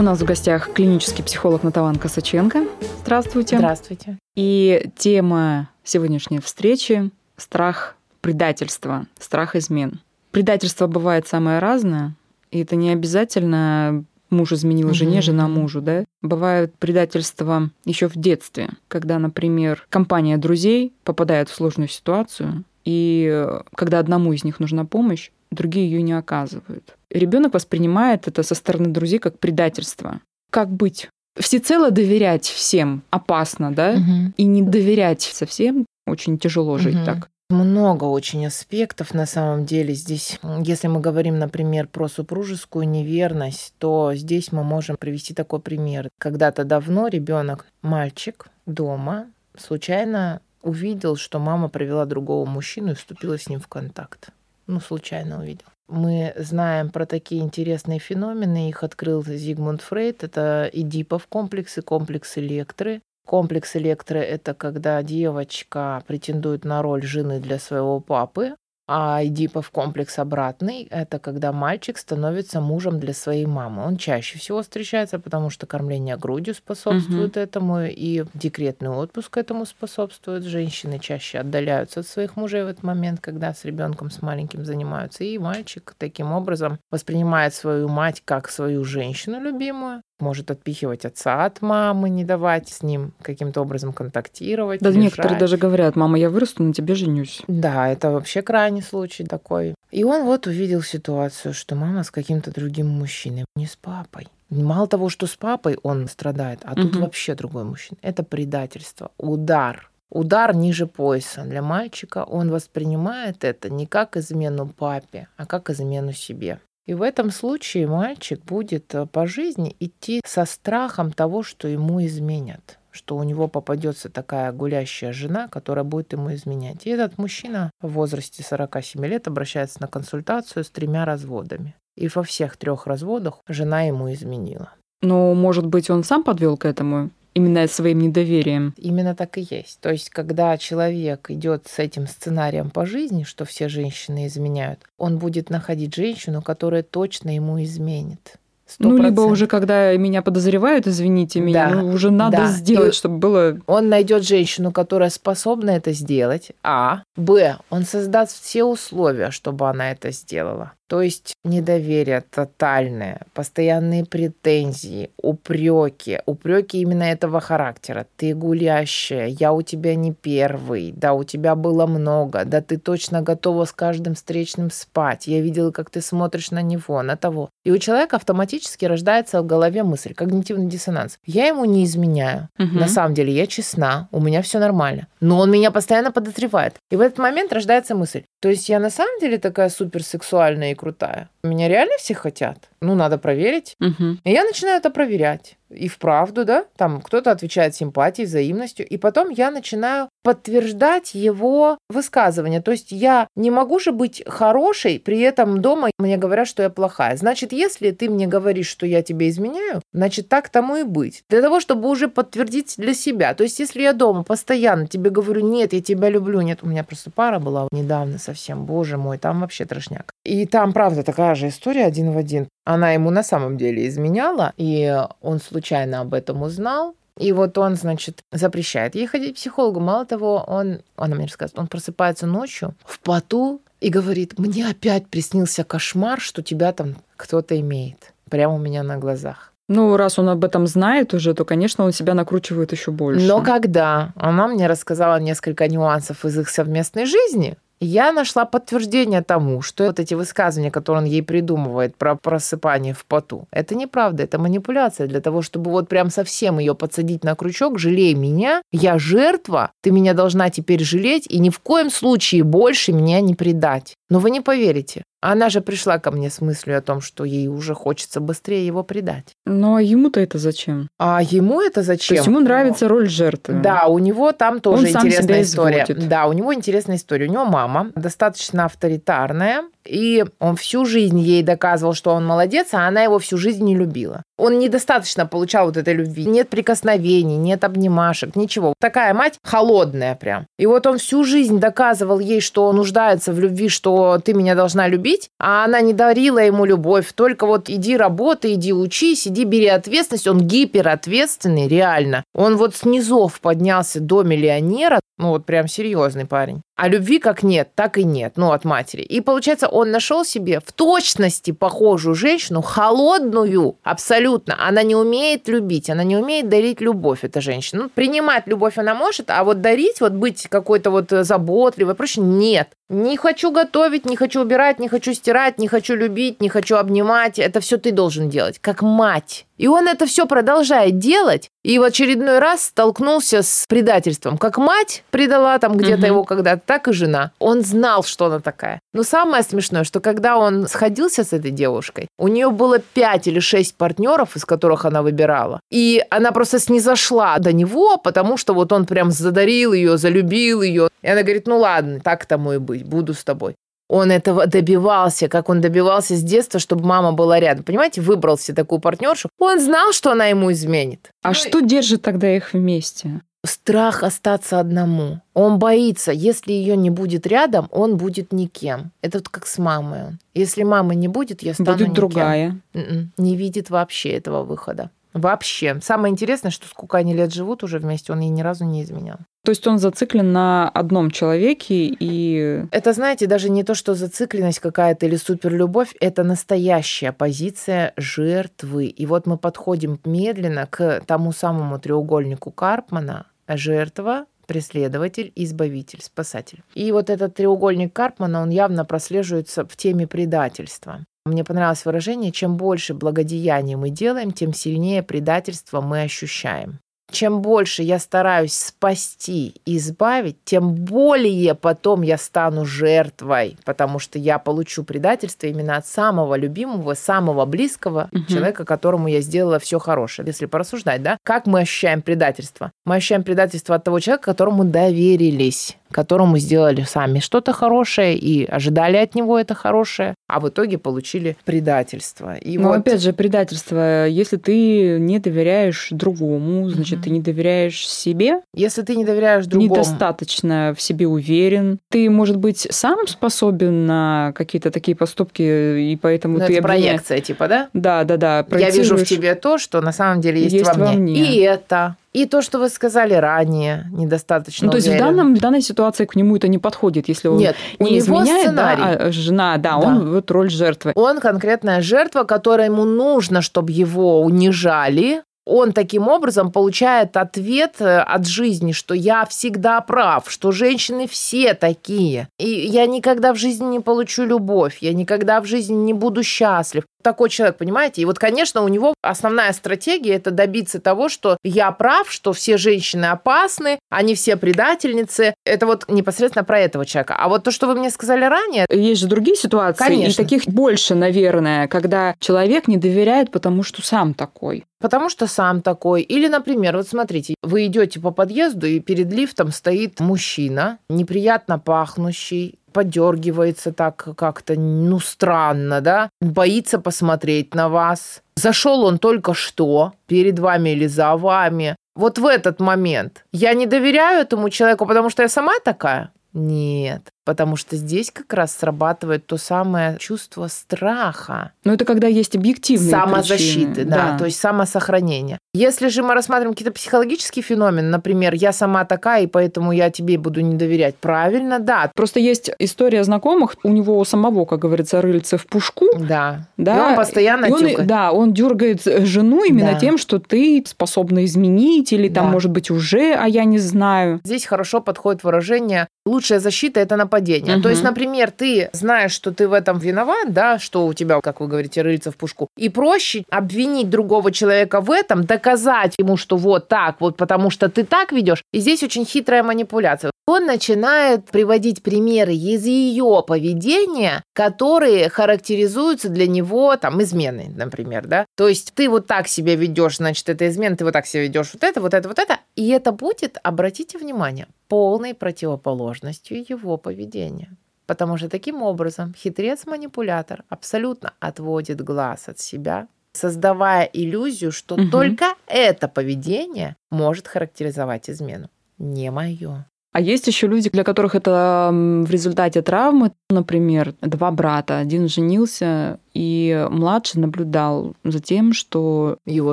У нас в гостях клинический психолог Натаван Косаченко. Здравствуйте. Здравствуйте. И тема сегодняшней встречи – страх предательства, страх измен. Предательство бывает самое разное, и это не обязательно муж изменил угу. жене, жена мужу, да? Бывает предательство еще в детстве, когда, например, компания друзей попадает в сложную ситуацию, и когда одному из них нужна помощь, другие ее не оказывают. Ребенок воспринимает это со стороны друзей как предательство. Как быть? Всецело доверять всем опасно, да? Угу. И не доверять совсем очень тяжело жить Мгм. так. Много очень аспектов на самом деле здесь. Если мы говорим, например, про супружескую неверность, то здесь мы можем привести такой пример. Когда-то давно ребенок, мальчик, дома случайно увидел, что мама провела другого мужчину и вступила с ним в контакт. Ну, случайно увидел. Мы знаем про такие интересные феномены. Их открыл Зигмунд Фрейд. Это Эдипов комплекс и комплекс Электры. Комплекс Электры – это когда девочка претендует на роль жены для своего папы, а Эдипов комплекс обратный – это когда мальчик становится мужем для своей мамы. Он чаще всего встречается, потому что кормление грудью способствует этому, и декретный отпуск этому способствует. Женщины чаще отдаляются от своих мужей в этот момент, когда с ребенком, с маленьким занимаются. И мальчик таким образом воспринимает свою мать как свою женщину любимую, может отпихивать отца от мамы, не давать с ним каким-то образом контактировать. Да лежать. некоторые даже говорят, мама, я вырасту, на тебе женюсь. Да, это вообще крайний случай такой. И он вот увидел ситуацию, что мама с каким-то другим мужчиной, не с папой. Мало того, что с папой он страдает, а тут Мгм. вообще другой мужчина. Это предательство, удар. Удар ниже пояса. Для мальчика он воспринимает это не как измену папе, а как измену себе. И в этом случае мальчик будет э, по жизни идти со страхом того, что ему изменят что у него попадется такая гулящая жена, которая будет ему изменять. И этот мужчина в возрасте 47 лет обращается на консультацию с тремя разводами. И во всех трех разводах жена ему изменила. Но, может быть, он сам подвел к этому именно своим недоверием. Именно так и есть. То есть, когда человек идет с этим сценарием по жизни, что все женщины изменяют, он будет находить женщину, которая точно ему изменит. Ну, либо 100%. уже, когда меня подозревают, извините меня, Да, ну, уже надо да. сделать, И- чтобы было... Он найдет женщину, которая способна это сделать. А. Б. Он создаст все условия, чтобы она это сделала. То есть недоверие тотальное, постоянные претензии, упреки. Упреки именно этого характера. Ты гулящая, я у тебя не первый, да, у тебя было много, да, ты точно готова с каждым встречным спать. Я видела, как ты смотришь на него, на того. И у человека автоматически рождается в голове мысль, когнитивный диссонанс. Я ему не изменяю. Мгм. На самом деле я честна, у меня все нормально. Но он меня постоянно подозревает. И в этот момент рождается мысль. То есть я на самом деле такая суперсексуальная и крутая. Меня реально все хотят? Ну, надо проверить. Мгм. И я начинаю это проверять. И вправду, да, там кто-то отвечает симпатией, взаимностью, и потом я начинаю подтверждать его высказывания. То есть я не могу же быть хорошей, при этом дома мне говорят, что я плохая. Значит, если ты мне говоришь, что я тебе изменяю, значит, так тому и быть. Для того, чтобы уже подтвердить для себя. То есть если я дома постоянно тебе говорю, нет, я тебя люблю, нет, у меня просто пара была недавно совсем, боже мой, там вообще трошняк. И там, правда, такая же история один в один. Она ему на самом деле изменяла, и он случайно об этом узнал. И вот он, значит, запрещает ей ходить к психологу. Мало того, он, она мне рассказывает, он просыпается ночью в поту и говорит, мне опять приснился кошмар, что тебя там кто-то имеет. Прямо у меня на глазах. Ну, раз он об этом знает уже, то, конечно, он себя накручивает еще больше. Но когда она мне рассказала несколько нюансов из их совместной жизни, я нашла подтверждение тому, что вот эти высказывания, которые он ей придумывает про просыпание в поту, это неправда, это манипуляция для того, чтобы вот прям совсем ее подсадить на крючок, жалей меня, я жертва, ты меня должна теперь жалеть и ни в коем случае больше меня не предать. Но вы не поверите, Она же пришла ко мне с мыслью о том, что ей уже хочется быстрее его предать. Но ему-то это зачем? А ему это зачем? То есть ему нравится роль жертвы. Да, у него там тоже Он интересная история. изводит. Да, у него интересная история. У него мама достаточно авторитарная, и он всю жизнь ей доказывал, что он молодец, а она его всю жизнь не любила. Он недостаточно получал вот этой любви. Нет прикосновений, нет обнимашек, ничего. Такая мать холодная прям. И вот он всю жизнь доказывал ей, что он нуждается в любви, что ты меня должна любить, а она не дарила ему любовь. Только вот иди работай, иди учись, иди бери ответственность. Он гиперответственный, реально. Он вот с низов поднялся до миллионера, ну вот прям серьезный парень. А любви как нет, так и нет, ну от матери. И получается, он нашел себе в точности похожую женщину, холодную абсолютно. Она не умеет любить, она не умеет дарить любовь, эта женщина. Ну, принимать любовь она может, а вот дарить, вот быть какой-то вот заботливой, прочее, нет. Не хочу готовить, не хочу убирать, не хочу стирать, не хочу любить, не хочу обнимать. Это все ты должен делать, как мать. И он это все продолжает делать, и в очередной раз столкнулся с предательством. Как мать предала там где-то Мгм. его когда-то, так и жена. Он знал, что она такая. Но самое смешное, что когда он сходился с этой девушкой, у нее было пять или шесть партнеров, из которых она выбирала. И она просто снизошла до него, потому что вот он прям задарил ее, залюбил ее. И она говорит, ну ладно, так тому и быть, буду с тобой. Он этого добивался, как он добивался с детства, чтобы мама была рядом. Понимаете, выбрал себе такую партнершу. Он знал, что она ему изменит. А что держит тогда их вместе? Страх остаться одному. Он боится, если ее не будет рядом, он будет никем. Это вот как с мамой. Если мамы не будет, я стану Будет никем. другая. М-м, Не видит вообще этого выхода. Вообще. Самое интересное, что сколько они лет живут уже вместе, он ей ни разу не изменял. То есть он зациклен на одном человеке и... Это, знаете, даже не то, что зацикленность какая-то или суперлюбовь, это настоящая позиция жертвы. И вот мы подходим медленно к тому самому треугольнику Карпмана. Жертва, преследователь, избавитель, спасатель. И вот этот треугольник Карпмана, он явно прослеживается в теме предательства. Мне понравилось выражение, чем больше благодеяний мы делаем, тем сильнее предательство мы ощущаем. Чем больше я стараюсь спасти и избавить, тем более потом я стану жертвой, потому что я получу предательство именно от самого любимого, самого близкого Мгм. человека, которому я сделала все хорошее. Если порассуждать, да, как мы ощущаем предательство? Мы ощущаем предательство от того человека, которому доверились которому сделали сами что-то хорошее и ожидали от него это хорошее, а в итоге получили предательство. И Но вот опять же, предательство, если ты не доверяешь другому, значит, Мгм. ты не доверяешь себе, если ты не доверяешь другому, недостаточно в себе уверен, ты, может быть, сам способен на какие-то такие поступки, и поэтому ну, ты это проекция, типа, да? Да, да, да. Я вижу в тебе то, что на самом деле есть, Есть во, мне. во мне. И это. И то, что вы сказали ранее, недостаточно Ну, то есть в, данном, в данной ситуации к нему это не подходит, если он Нет, у не него изменяет, да, сценарий. а жена, да, Да. он вот роль жертвы. Он конкретная жертва, которая ему нужно, чтобы его унижали. Он таким образом получает ответ э, от жизни, что я всегда прав, что женщины все такие. И я никогда в жизни не получу любовь, я никогда в жизни не буду счастлив. Такой человек, понимаете? И вот, конечно, у него основная стратегия – это добиться того, что я прав, что все женщины опасны, они все предательницы. Это вот непосредственно про этого человека. А вот то, что вы мне сказали ранее, Есть же другие ситуации, Конечно. и таких больше, наверное, когда человек не доверяет, потому что сам такой. Потому что сам такой. Или, например, вот смотрите, вы идете по подъезду, и перед лифтом стоит мужчина, неприятно пахнущий, подергивается так как-то, ну, странно, да, боится посмотреть на вас. Зашел он только что, перед вами или за вами. Вот в этот момент я не доверяю этому человеку, потому что я сама такая? Нет, потому что здесь как раз срабатывает то самое чувство страха. Но это когда есть объективные Самозащиты, причины. да, то есть самосохранение. Если же мы рассматриваем какие-то психологические феномены, например, я сама такая, и поэтому я тебе буду не доверять, правильно, да, Просто есть история знакомых, у него у самого, как говорится, рыльце в пушку, да. да. И он постоянно и он, тюкает. Да, он дергает жену именно Да. тем, что ты способна изменить, или там, Да. может быть, уже, а я не знаю. Здесь хорошо подходит выражение «лучшая защита – это нападение». Мгм. То есть, например, ты знаешь, что ты в этом виноват, да, что у тебя, как вы говорите, рыльца в пушку, и проще обвинить другого человека в этом, доказать ему, что вот так, вот потому что ты так ведешь. И здесь очень хитрая манипуляция. Он начинает приводить примеры из ее поведения, которые характеризуются для него там изменой, например, да. То есть ты вот так себя ведешь, значит, это измена, ты вот так себя ведешь, вот это, вот это, вот это, и это будет, обратите внимание, полной противоположностью его поведения. Потому что таким образом хитрец-манипулятор абсолютно отводит глаз от себя, создавая иллюзию, что угу. только это поведение может характеризовать измену. Не мое. А есть еще люди, для которых это в результате травмы, например, два брата. Один женился, и младший наблюдал за тем, что его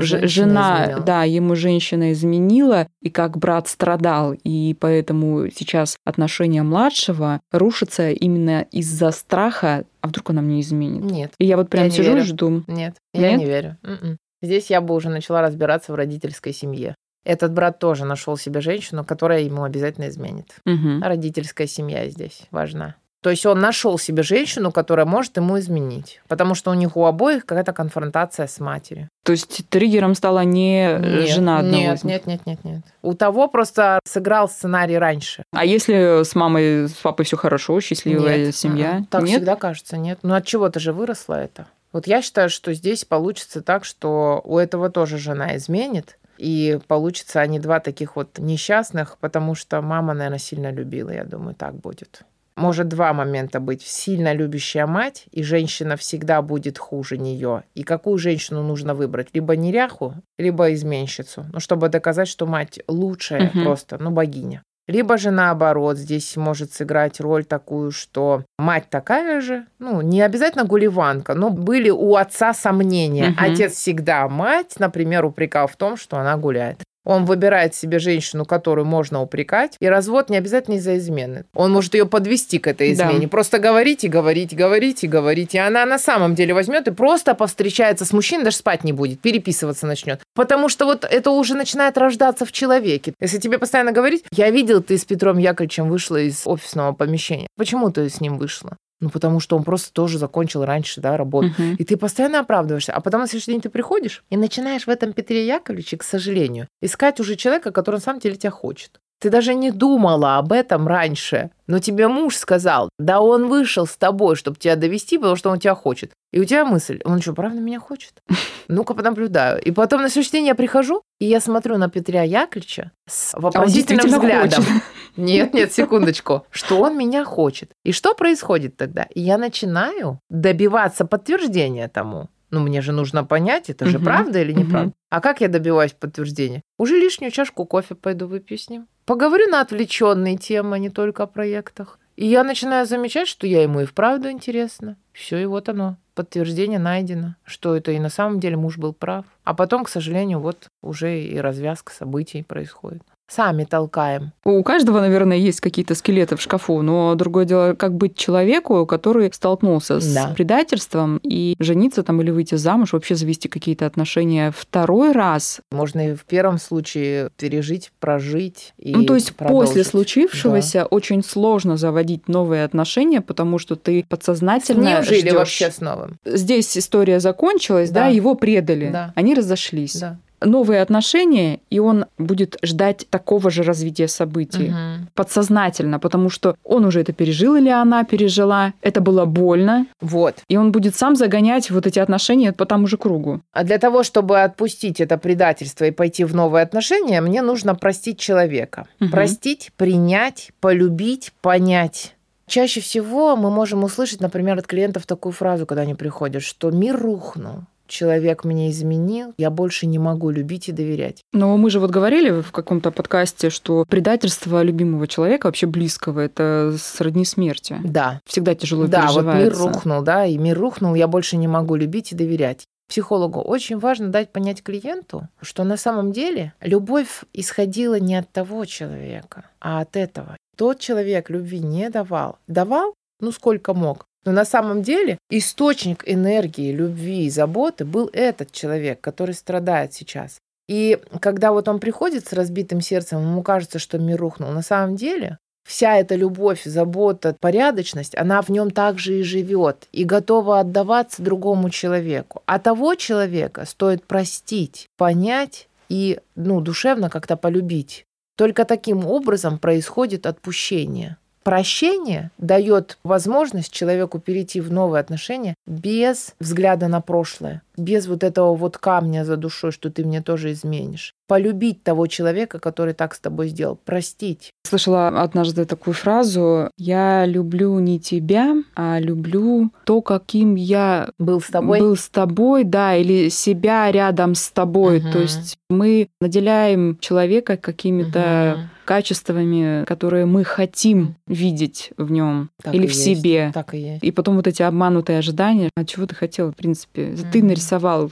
жена, изменила. да, ему женщина изменила, и как брат страдал, и поэтому сейчас отношения младшего рушатся именно из-за страха, а вдруг она мне изменит? Нет. И я вот прям я сижу верю. и жду. Нет, Нет, я не верю. М-м. Здесь я бы уже начала разбираться в родительской семье. Этот брат тоже нашел себе женщину, которая ему обязательно изменит. Угу. Родительская семья здесь важна. То есть он нашел себе женщину, которая может ему изменить, потому что у них у обоих какая-то конфронтация с матерью. То есть триггером стала не нет, жена одного нет, нет, нет, нет, нет. У того просто сыграл сценарий раньше. А если с мамой, с папой все хорошо, счастливая нет. семья? Так нет? всегда кажется, нет. Ну от чего-то же выросло это. Вот я считаю, что здесь получится так, что у этого тоже жена изменит, и получится они два таких вот несчастных, потому что мама, наверное, сильно любила, я думаю, так будет. Может два момента быть. Сильно любящая мать, и женщина всегда будет хуже нее. И какую женщину нужно выбрать? Либо неряху, либо изменщицу. Ну, чтобы доказать, что мать лучшая угу. просто, ну, богиня. Либо же наоборот, здесь может сыграть роль такую, что мать такая же, ну, не обязательно гуливанка, но были у отца сомнения. Угу. Отец всегда мать, например, упрекал в том, что она гуляет. Он выбирает себе женщину, которую можно упрекать, и развод не обязательно из-за измены. Он может ее подвести к этой измене. Да. Просто говорите, говорите, говорите, говорите. И она на самом деле возьмет и просто повстречается с мужчиной, даже спать не будет, переписываться начнет. Потому что вот это уже начинает рождаться в человеке. Если тебе постоянно говорить, я видел, ты с Петром Яковлевичем вышла из офисного помещения. Почему ты с ним вышла? Ну, потому что он просто тоже закончил раньше, да, работу. Uh-huh. И ты постоянно оправдываешься. А потом на следующий день ты приходишь и начинаешь в этом Петре Яковлевиче, к сожалению, искать уже человека, который на самом деле тебя хочет. Ты даже не думала об этом раньше, но тебе муж сказал, да он вышел с тобой, чтобы тебя довести, потому что он тебя хочет. И у тебя мысль, он что, правда меня хочет? Ну-ка понаблюдаю. И потом на следующий день я прихожу, и я смотрю на Петра Яковлевича с а вопросительным а взглядом. Хочет. Нет, нет, секундочку. Что он меня хочет. И что происходит тогда? И я начинаю добиваться подтверждения тому. Ну, мне же нужно понять, это же угу, правда или неправда. Угу. А как я добиваюсь подтверждения? Уже лишнюю чашку кофе пойду выпью с ним. Поговорю на отвлеченные темы, а не только о проектах. И я начинаю замечать, что я ему и вправду интересна. Все, и вот оно. Подтверждение найдено, что это и на самом деле муж был прав. А потом, к сожалению, вот уже и развязка событий происходит сами толкаем. У каждого, наверное, есть какие-то скелеты в шкафу, но другое дело, как быть человеку, который столкнулся с да. предательством и жениться там или выйти замуж, вообще завести какие-то отношения второй раз. Можно и в первом случае пережить, прожить и Ну, то есть продолжить. после случившегося да. очень сложно заводить новые отношения, потому что ты подсознательно Не жили ждёшь. вообще с новым. Здесь история закончилась, да, да его предали, да. они разошлись. Да новые отношения, и он будет ждать такого же развития событий угу. подсознательно, потому что он уже это пережил или она пережила, это было больно. Вот. И он будет сам загонять вот эти отношения по тому же кругу. А для того, чтобы отпустить это предательство и пойти в новые отношения, мне нужно простить человека. Угу. Простить, принять, полюбить, понять. Чаще всего мы можем услышать, например, от клиентов такую фразу, когда они приходят, что мир рухнул человек меня изменил, я больше не могу любить и доверять. Но мы же вот говорили в каком-то подкасте, что предательство любимого человека, вообще близкого, это сродни смерти. Да. Всегда тяжело да, переживается. вот мир рухнул, да, и мир рухнул, я больше не могу любить и доверять. Психологу очень важно дать понять клиенту, что на самом деле любовь исходила не от того человека, а от этого. Тот человек любви не давал. Давал, ну сколько мог. Но на самом деле источник энергии, любви и заботы был этот человек, который страдает сейчас. И когда вот он приходит с разбитым сердцем, ему кажется, что мир рухнул. На самом деле вся эта любовь, забота, порядочность, она в нем также и живет и готова отдаваться другому человеку. А того человека стоит простить, понять и ну, душевно как-то полюбить. Только таким образом происходит отпущение. Прощение дает возможность человеку перейти в новые отношения без взгляда на прошлое, без вот этого вот камня за душой, что ты мне тоже изменишь полюбить того человека, который так с тобой сделал, простить. Слышала однажды такую фразу «Я люблю не тебя, а люблю то, каким я был с тобой, был с тобой да, или себя рядом с тобой». Угу. То есть мы наделяем человека какими-то угу. качествами, которые мы хотим видеть в нем или в есть. себе. Так и есть. И потом вот эти обманутые ожидания. А чего ты хотел, в принципе? Угу. Ты нарисовал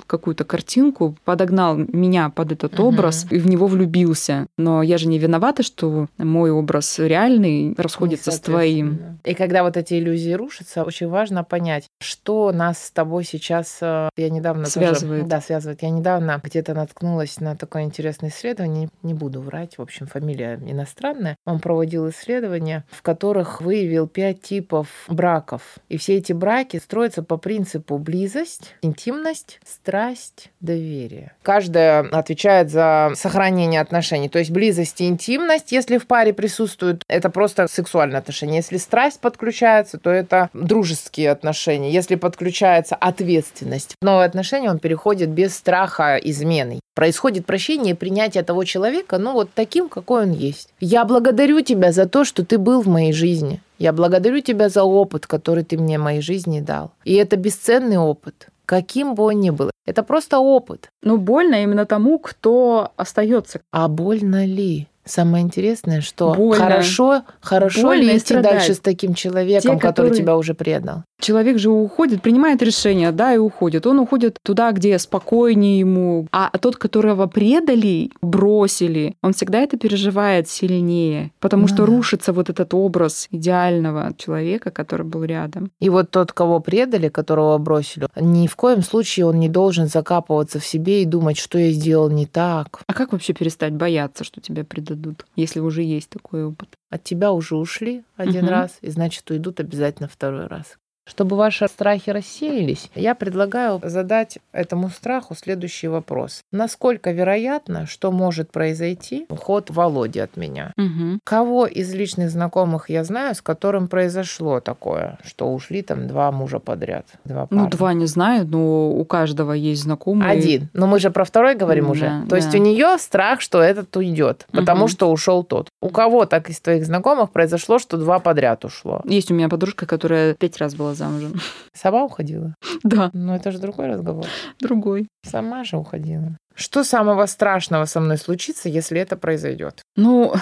какую-то картинку, подогнал меня под этот угу. образ, образ и в него влюбился. Но я же не виновата, что мой образ реальный расходится с твоим. И когда вот эти иллюзии рушатся, очень важно понять, что нас с тобой сейчас, э, я недавно связывает. Тоже, да, связывает. Я недавно где-то наткнулась на такое интересное исследование, не буду врать, в общем, фамилия иностранная. Он проводил исследования, в которых выявил пять типов браков. И все эти браки строятся по принципу близость, интимность, страсть, доверие. Каждая отвечает за сохранение отношений. То есть близость и интимность, если в паре присутствуют, это просто сексуальные отношения. Если страсть подключается, то это дружеские отношения. Если подключается ответственность, в новые отношения он переходит без страха измены. Происходит прощение и принятие того человека, ну вот таким, какой он есть. Я благодарю тебя за то, что ты был в моей жизни. Я благодарю тебя за опыт, который ты мне в моей жизни дал. И это бесценный опыт каким бы он ни был. Это просто опыт. Ну, больно именно тому, кто остается. А больно ли? Самое интересное, что Больно. хорошо, хорошо Больно ли идти дальше с таким человеком, Те, который которые... тебя уже предал? Человек же уходит, принимает решение, да, и уходит. Он уходит туда, где спокойнее ему. А тот, которого предали, бросили, он всегда это переживает сильнее, потому ну, что да. рушится вот этот образ идеального человека, который был рядом. И вот тот, кого предали, которого бросили, ни в коем случае он не должен закапываться в себе и думать, что я сделал не так. А как вообще перестать бояться, что тебя предадут, если уже есть такой опыт? От тебя уже ушли один угу. раз, и значит уйдут обязательно второй раз. Чтобы ваши страхи рассеялись, я предлагаю задать этому страху следующий вопрос. Насколько вероятно, что может произойти уход Володи от меня? Угу. Кого из личных знакомых я знаю, с которым произошло такое, что ушли там два мужа подряд? Два ну, два не знаю, но у каждого есть знакомый. Один. Но мы же про второй говорим да, уже. То да. есть у нее страх, что этот уйдет, потому угу. что ушел тот. У кого так из твоих знакомых произошло, что два подряд ушло? Есть у меня подружка, которая пять раз была замужем. Сама уходила? Да. Но это же другой разговор. Другой. Сама же уходила. Что самого страшного со мной случится, если это произойдет? Ну,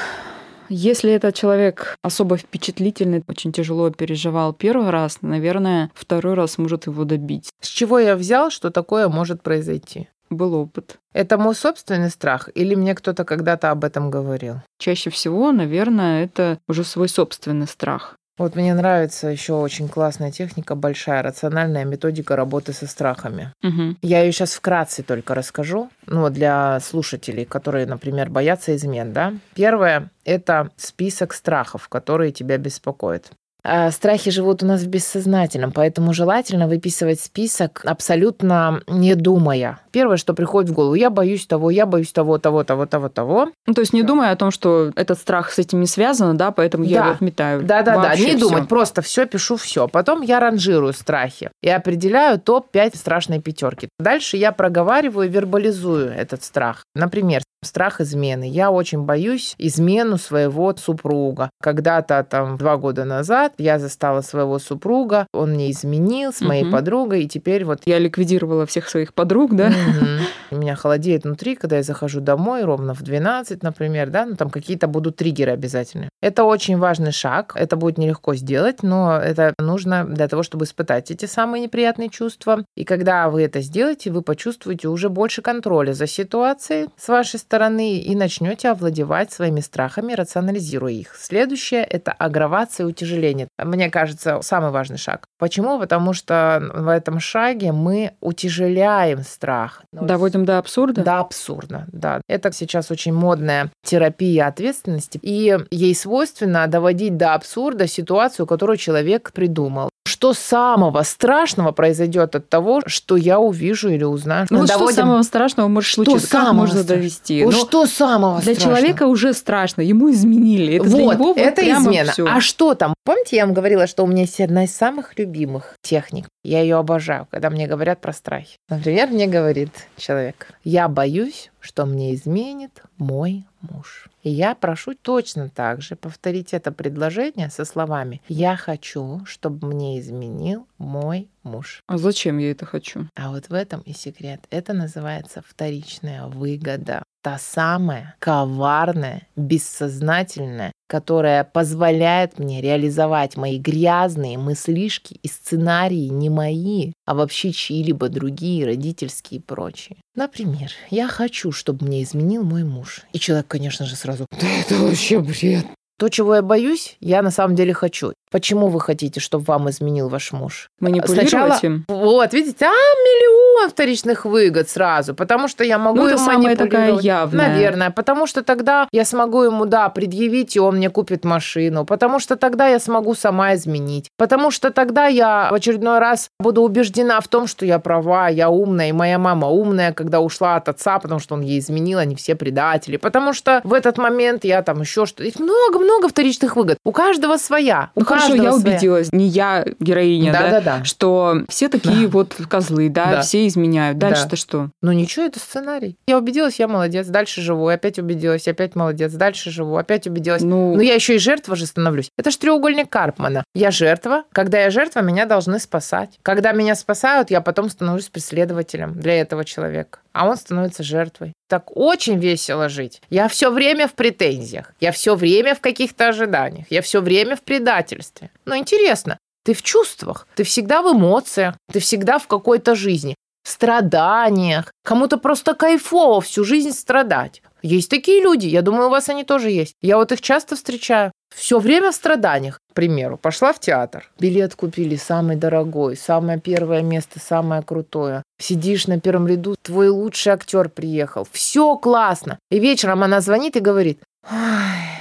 если этот человек особо впечатлительный, очень тяжело переживал первый раз, наверное, второй раз может его добить. С чего я взял, что такое может произойти? Был опыт. Это мой собственный страх или мне кто-то когда-то об этом говорил? Чаще всего, наверное, это уже свой собственный страх. Вот мне нравится еще очень классная техника, большая рациональная методика работы со страхами. Угу. Я ее сейчас вкратце только расскажу, ну, для слушателей, которые, например, боятся измен, да. Первое – это список страхов, которые тебя беспокоят. А страхи живут у нас в бессознательном, поэтому желательно выписывать список абсолютно не думая. Первое, что приходит в голову, я боюсь того, я боюсь того, того, того, того, того. Ну, то есть не думая о том, что этот страх с этим не связан, да, поэтому я да. его отметаю. Да, да, да, не всё. думать, просто все пишу все. Потом я ранжирую страхи и определяю топ-5 страшной пятерки. Дальше я проговариваю и вербализую этот страх. Например, страх измены. Я очень боюсь измену своего супруга. Когда-то там два года назад я застала своего супруга, он мне изменил с моей угу. подругой, и теперь вот... Я ликвидировала всех своих подруг, да? Угу. У меня холодеет внутри, когда я захожу домой, ровно в 12, например, да, ну там какие-то будут триггеры обязательно. Это очень важный шаг, это будет нелегко сделать, но это нужно для того, чтобы испытать эти самые неприятные чувства. И когда вы это сделаете, вы почувствуете уже больше контроля за ситуацией с вашей стороны и начнете овладевать своими страхами, рационализируя их. Следующее – это агравация и утяжеление мне кажется, самый важный шаг. Почему? Потому что в этом шаге мы утяжеляем страх. Доводим до абсурда? До абсурда, да. Это сейчас очень модная терапия ответственности, и ей свойственно доводить до абсурда ситуацию, которую человек придумал что самого страшного произойдет от того, что я увижу или узнаю? Ну, что Доводим- самого страшного может Что случиться? Как самого можно страшного? довести? Вот Ну, что самого для страшного? человека уже страшно, ему изменили. Это для вот, него вот это прямо измена. всё. А что там? Помните, я вам говорила, что у меня есть одна из самых любимых техник. Я ее обожаю, когда мне говорят про страхи. Например, мне говорит человек, я боюсь, что мне изменит мой муж. И я прошу точно так же повторить это предложение со словами «Я хочу, чтобы мне изменил мой муж». А зачем я это хочу? А вот в этом и секрет. Это называется вторичная выгода. Та самая коварная, бессознательная, которая позволяет мне реализовать мои грязные мыслишки и сценарии не мои, а вообще чьи-либо другие, родительские и прочие. Например, я хочу, чтобы мне изменил мой муж. И человек, конечно же, сразу, да это вообще бред. То, чего я боюсь, я на самом деле хочу. Почему вы хотите, чтобы вам изменил ваш муж? Манипулировать Сначала- им? Вот, видите, а миллион вторичных выгод сразу, потому что я могу Ну, это самая такая явная. Наверное, потому что тогда я смогу ему, да, предъявить, и он мне купит машину, потому что тогда я смогу сама изменить, потому что тогда я в очередной раз буду убеждена в том, что я права, я умная, и моя мама умная, когда ушла от отца, потому что он ей изменил, они все предатели, потому что в этот момент я там еще что-то... Много-много вторичных выгод. У каждого своя. У Ну хорошо, я своя. убедилась, не я героиня, да, Да-да-да. что все такие Да. вот козлы, да, Да. все изменяют. Да. Дальше-то что? Ну ничего, это сценарий. Я убедилась, я молодец. Дальше живу. Опять убедилась, опять молодец. Дальше живу. Опять убедилась. Ну, Но я еще и жертва же становлюсь. Это же треугольник Карпмана. Я жертва. Когда я жертва, меня должны спасать. Когда меня спасают, я потом становлюсь преследователем для этого человека. А он становится жертвой. Так очень весело жить. Я все время в претензиях. Я все время в каких-то ожиданиях. Я все время в предательстве. Но интересно, ты в чувствах, ты всегда в эмоциях, ты всегда в какой-то жизни, страданиях. Кому-то просто кайфово всю жизнь страдать. Есть такие люди, я думаю, у вас они тоже есть. Я вот их часто встречаю. Все время в страданиях. К примеру, пошла в театр. Билет купили самый дорогой, самое первое место, самое крутое. Сидишь на первом ряду, твой лучший актер приехал. Все классно. И вечером она звонит и говорит, «Ай,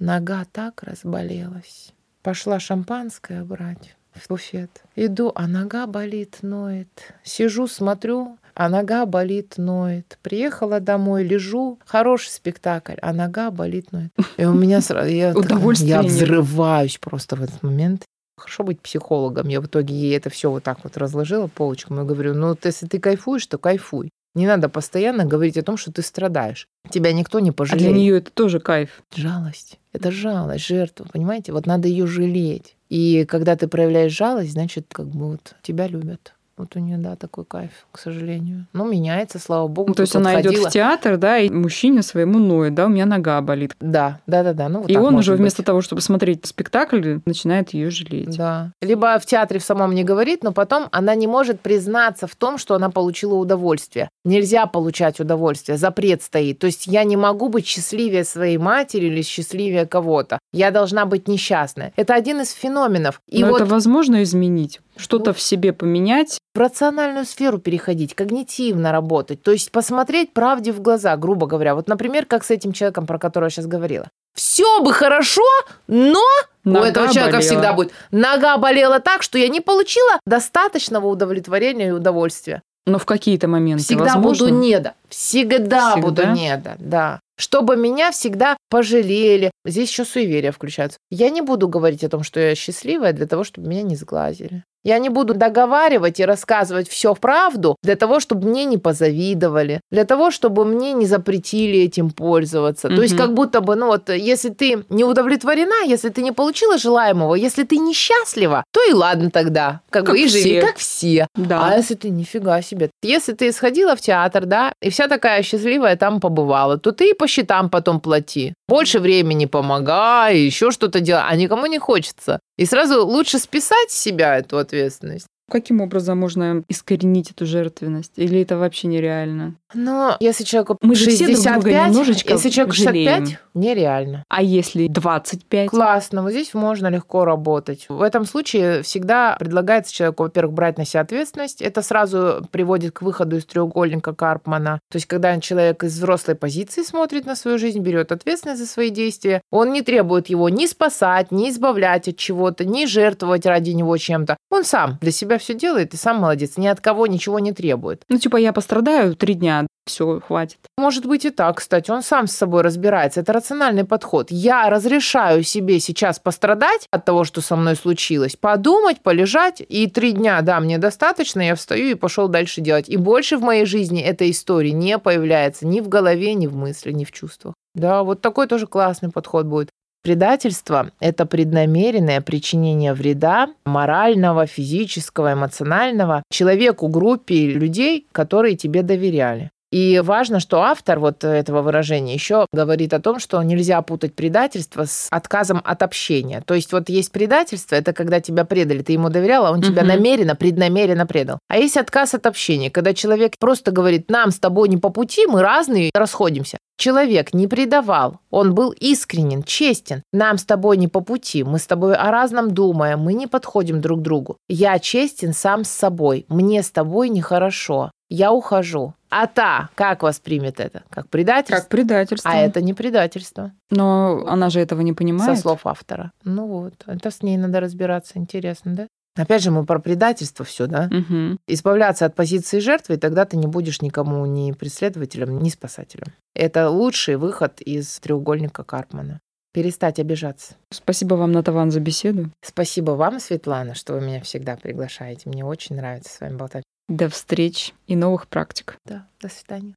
нога так разболелась. Пошла шампанское брать в буфет. Иду, а нога болит, ноет. Сижу, смотрю, а нога болит, ноет. Приехала домой, лежу, хороший спектакль, а нога болит, ноет. И у меня сразу... Я, Удовольствия я взрываюсь просто в этот момент. Хорошо быть психологом. Я в итоге ей это все вот так вот разложила полочкам и говорю, ну, вот если ты кайфуешь, то кайфуй. Не надо постоянно говорить о том, что ты страдаешь. Тебя никто не а пожалеет. для нее это тоже кайф. Жалость. Это жалость, жертва, понимаете? Вот надо ее жалеть. И когда ты проявляешь жалость, значит, как бы вот тебя любят. Вот у нее, да, такой кайф, к сожалению. Ну, меняется, слава богу. Ну, то есть она идет ходила. в театр, да, и мужчине своему ноет, да, у меня нога болит. Да, да, да, да. Ну, вот и он уже быть. вместо того, чтобы смотреть спектакль, начинает ее жалеть. Да. Либо в театре в самом не говорит, но потом она не может признаться в том, что она получила удовольствие. Нельзя получать удовольствие, запрет стоит. То есть я не могу быть счастливее своей матери или счастливее кого-то. Я должна быть несчастной. Это один из феноменов. И Но вот это возможно изменить, что-то в себе поменять. В рациональную сферу переходить, когнитивно работать, то есть посмотреть правде в глаза, грубо говоря. Вот, например, как с этим человеком, про которого я сейчас говорила. Все бы хорошо, но у Нога этого человека болела. всегда будет нога болела так, что я не получила достаточного удовлетворения и удовольствия. Но в какие-то моменты Всегда возможно. буду недо. Всегда, Всегда? буду недо, да. Чтобы меня всегда пожалели. Здесь еще суеверия включаются. Я не буду говорить о том, что я счастливая для того, чтобы меня не сглазили. Я не буду договаривать и рассказывать все правду для того, чтобы мне не позавидовали, для того, чтобы мне не запретили этим пользоваться. То есть как будто бы, ну вот, если ты не удовлетворена, если ты не получила желаемого, если ты несчастлива, то и ладно тогда. Как, Как бы и живи, все. как все. Да. А если ты нифига себе. Если ты сходила в театр, да, и вся такая счастливая там побывала, то ты и по счетам потом плати. Больше времени помогай, еще что-то делай, а никому не хочется. И сразу лучше списать себя эту ответственность. Каким образом можно искоренить эту жертвенность? Или это вообще нереально? Но если человеку Мы же все друг друга 65, немножечко если человеку жалеем. 65, нереально. А если 25? Классно, вот здесь можно легко работать. В этом случае всегда предлагается человеку, во-первых, брать на себя ответственность. Это сразу приводит к выходу из треугольника Карпмана. То есть, когда человек из взрослой позиции смотрит на свою жизнь, берет ответственность за свои действия, он не требует его ни спасать, ни избавлять от чего-то, ни жертвовать ради него чем-то. Он сам для себя все делает и сам молодец. Ни от кого ничего не требует. Ну, типа, я пострадаю три дня, все, хватит. Может быть и так, кстати. Он сам с собой разбирается. Это рациональный подход. Я разрешаю себе сейчас пострадать от того, что со мной случилось, подумать, полежать, и три дня, да, мне достаточно, я встаю и пошел дальше делать. И больше в моей жизни этой истории не появляется ни в голове, ни в мысли, ни в чувствах. Да, вот такой тоже классный подход будет. Предательство – это преднамеренное причинение вреда морального, физического, эмоционального человеку, группе людей, которые тебе доверяли. И важно, что автор вот этого выражения еще говорит о том, что нельзя путать предательство с отказом от общения. То есть вот есть предательство, это когда тебя предали, ты ему доверял, а он тебя Мгм. намеренно, преднамеренно предал. А есть отказ от общения, когда человек просто говорит, нам с тобой не по пути, мы разные, расходимся. Человек не предавал, он был искренен, честен. Нам с тобой не по пути, мы с тобой о разном думаем, мы не подходим друг к другу. Я честен сам с собой, мне с тобой нехорошо, я ухожу. А та как воспримет это? Как предательство? Как предательство. А это не предательство, Но она же этого не понимает. со слов автора. Ну вот, это с ней надо разбираться, интересно, да? Опять же, мы про предательство все, да? Мгм. избавляться от позиции жертвы, и тогда ты не будешь никому ни преследователем, ни спасателем. Это лучший выход из треугольника Карпмана. Перестать обижаться. Спасибо вам, Натаван, за беседу. Спасибо вам, Светлана, что вы меня всегда приглашаете. Мне очень нравится с вами болтать. До встреч и новых практик. Да, до свидания.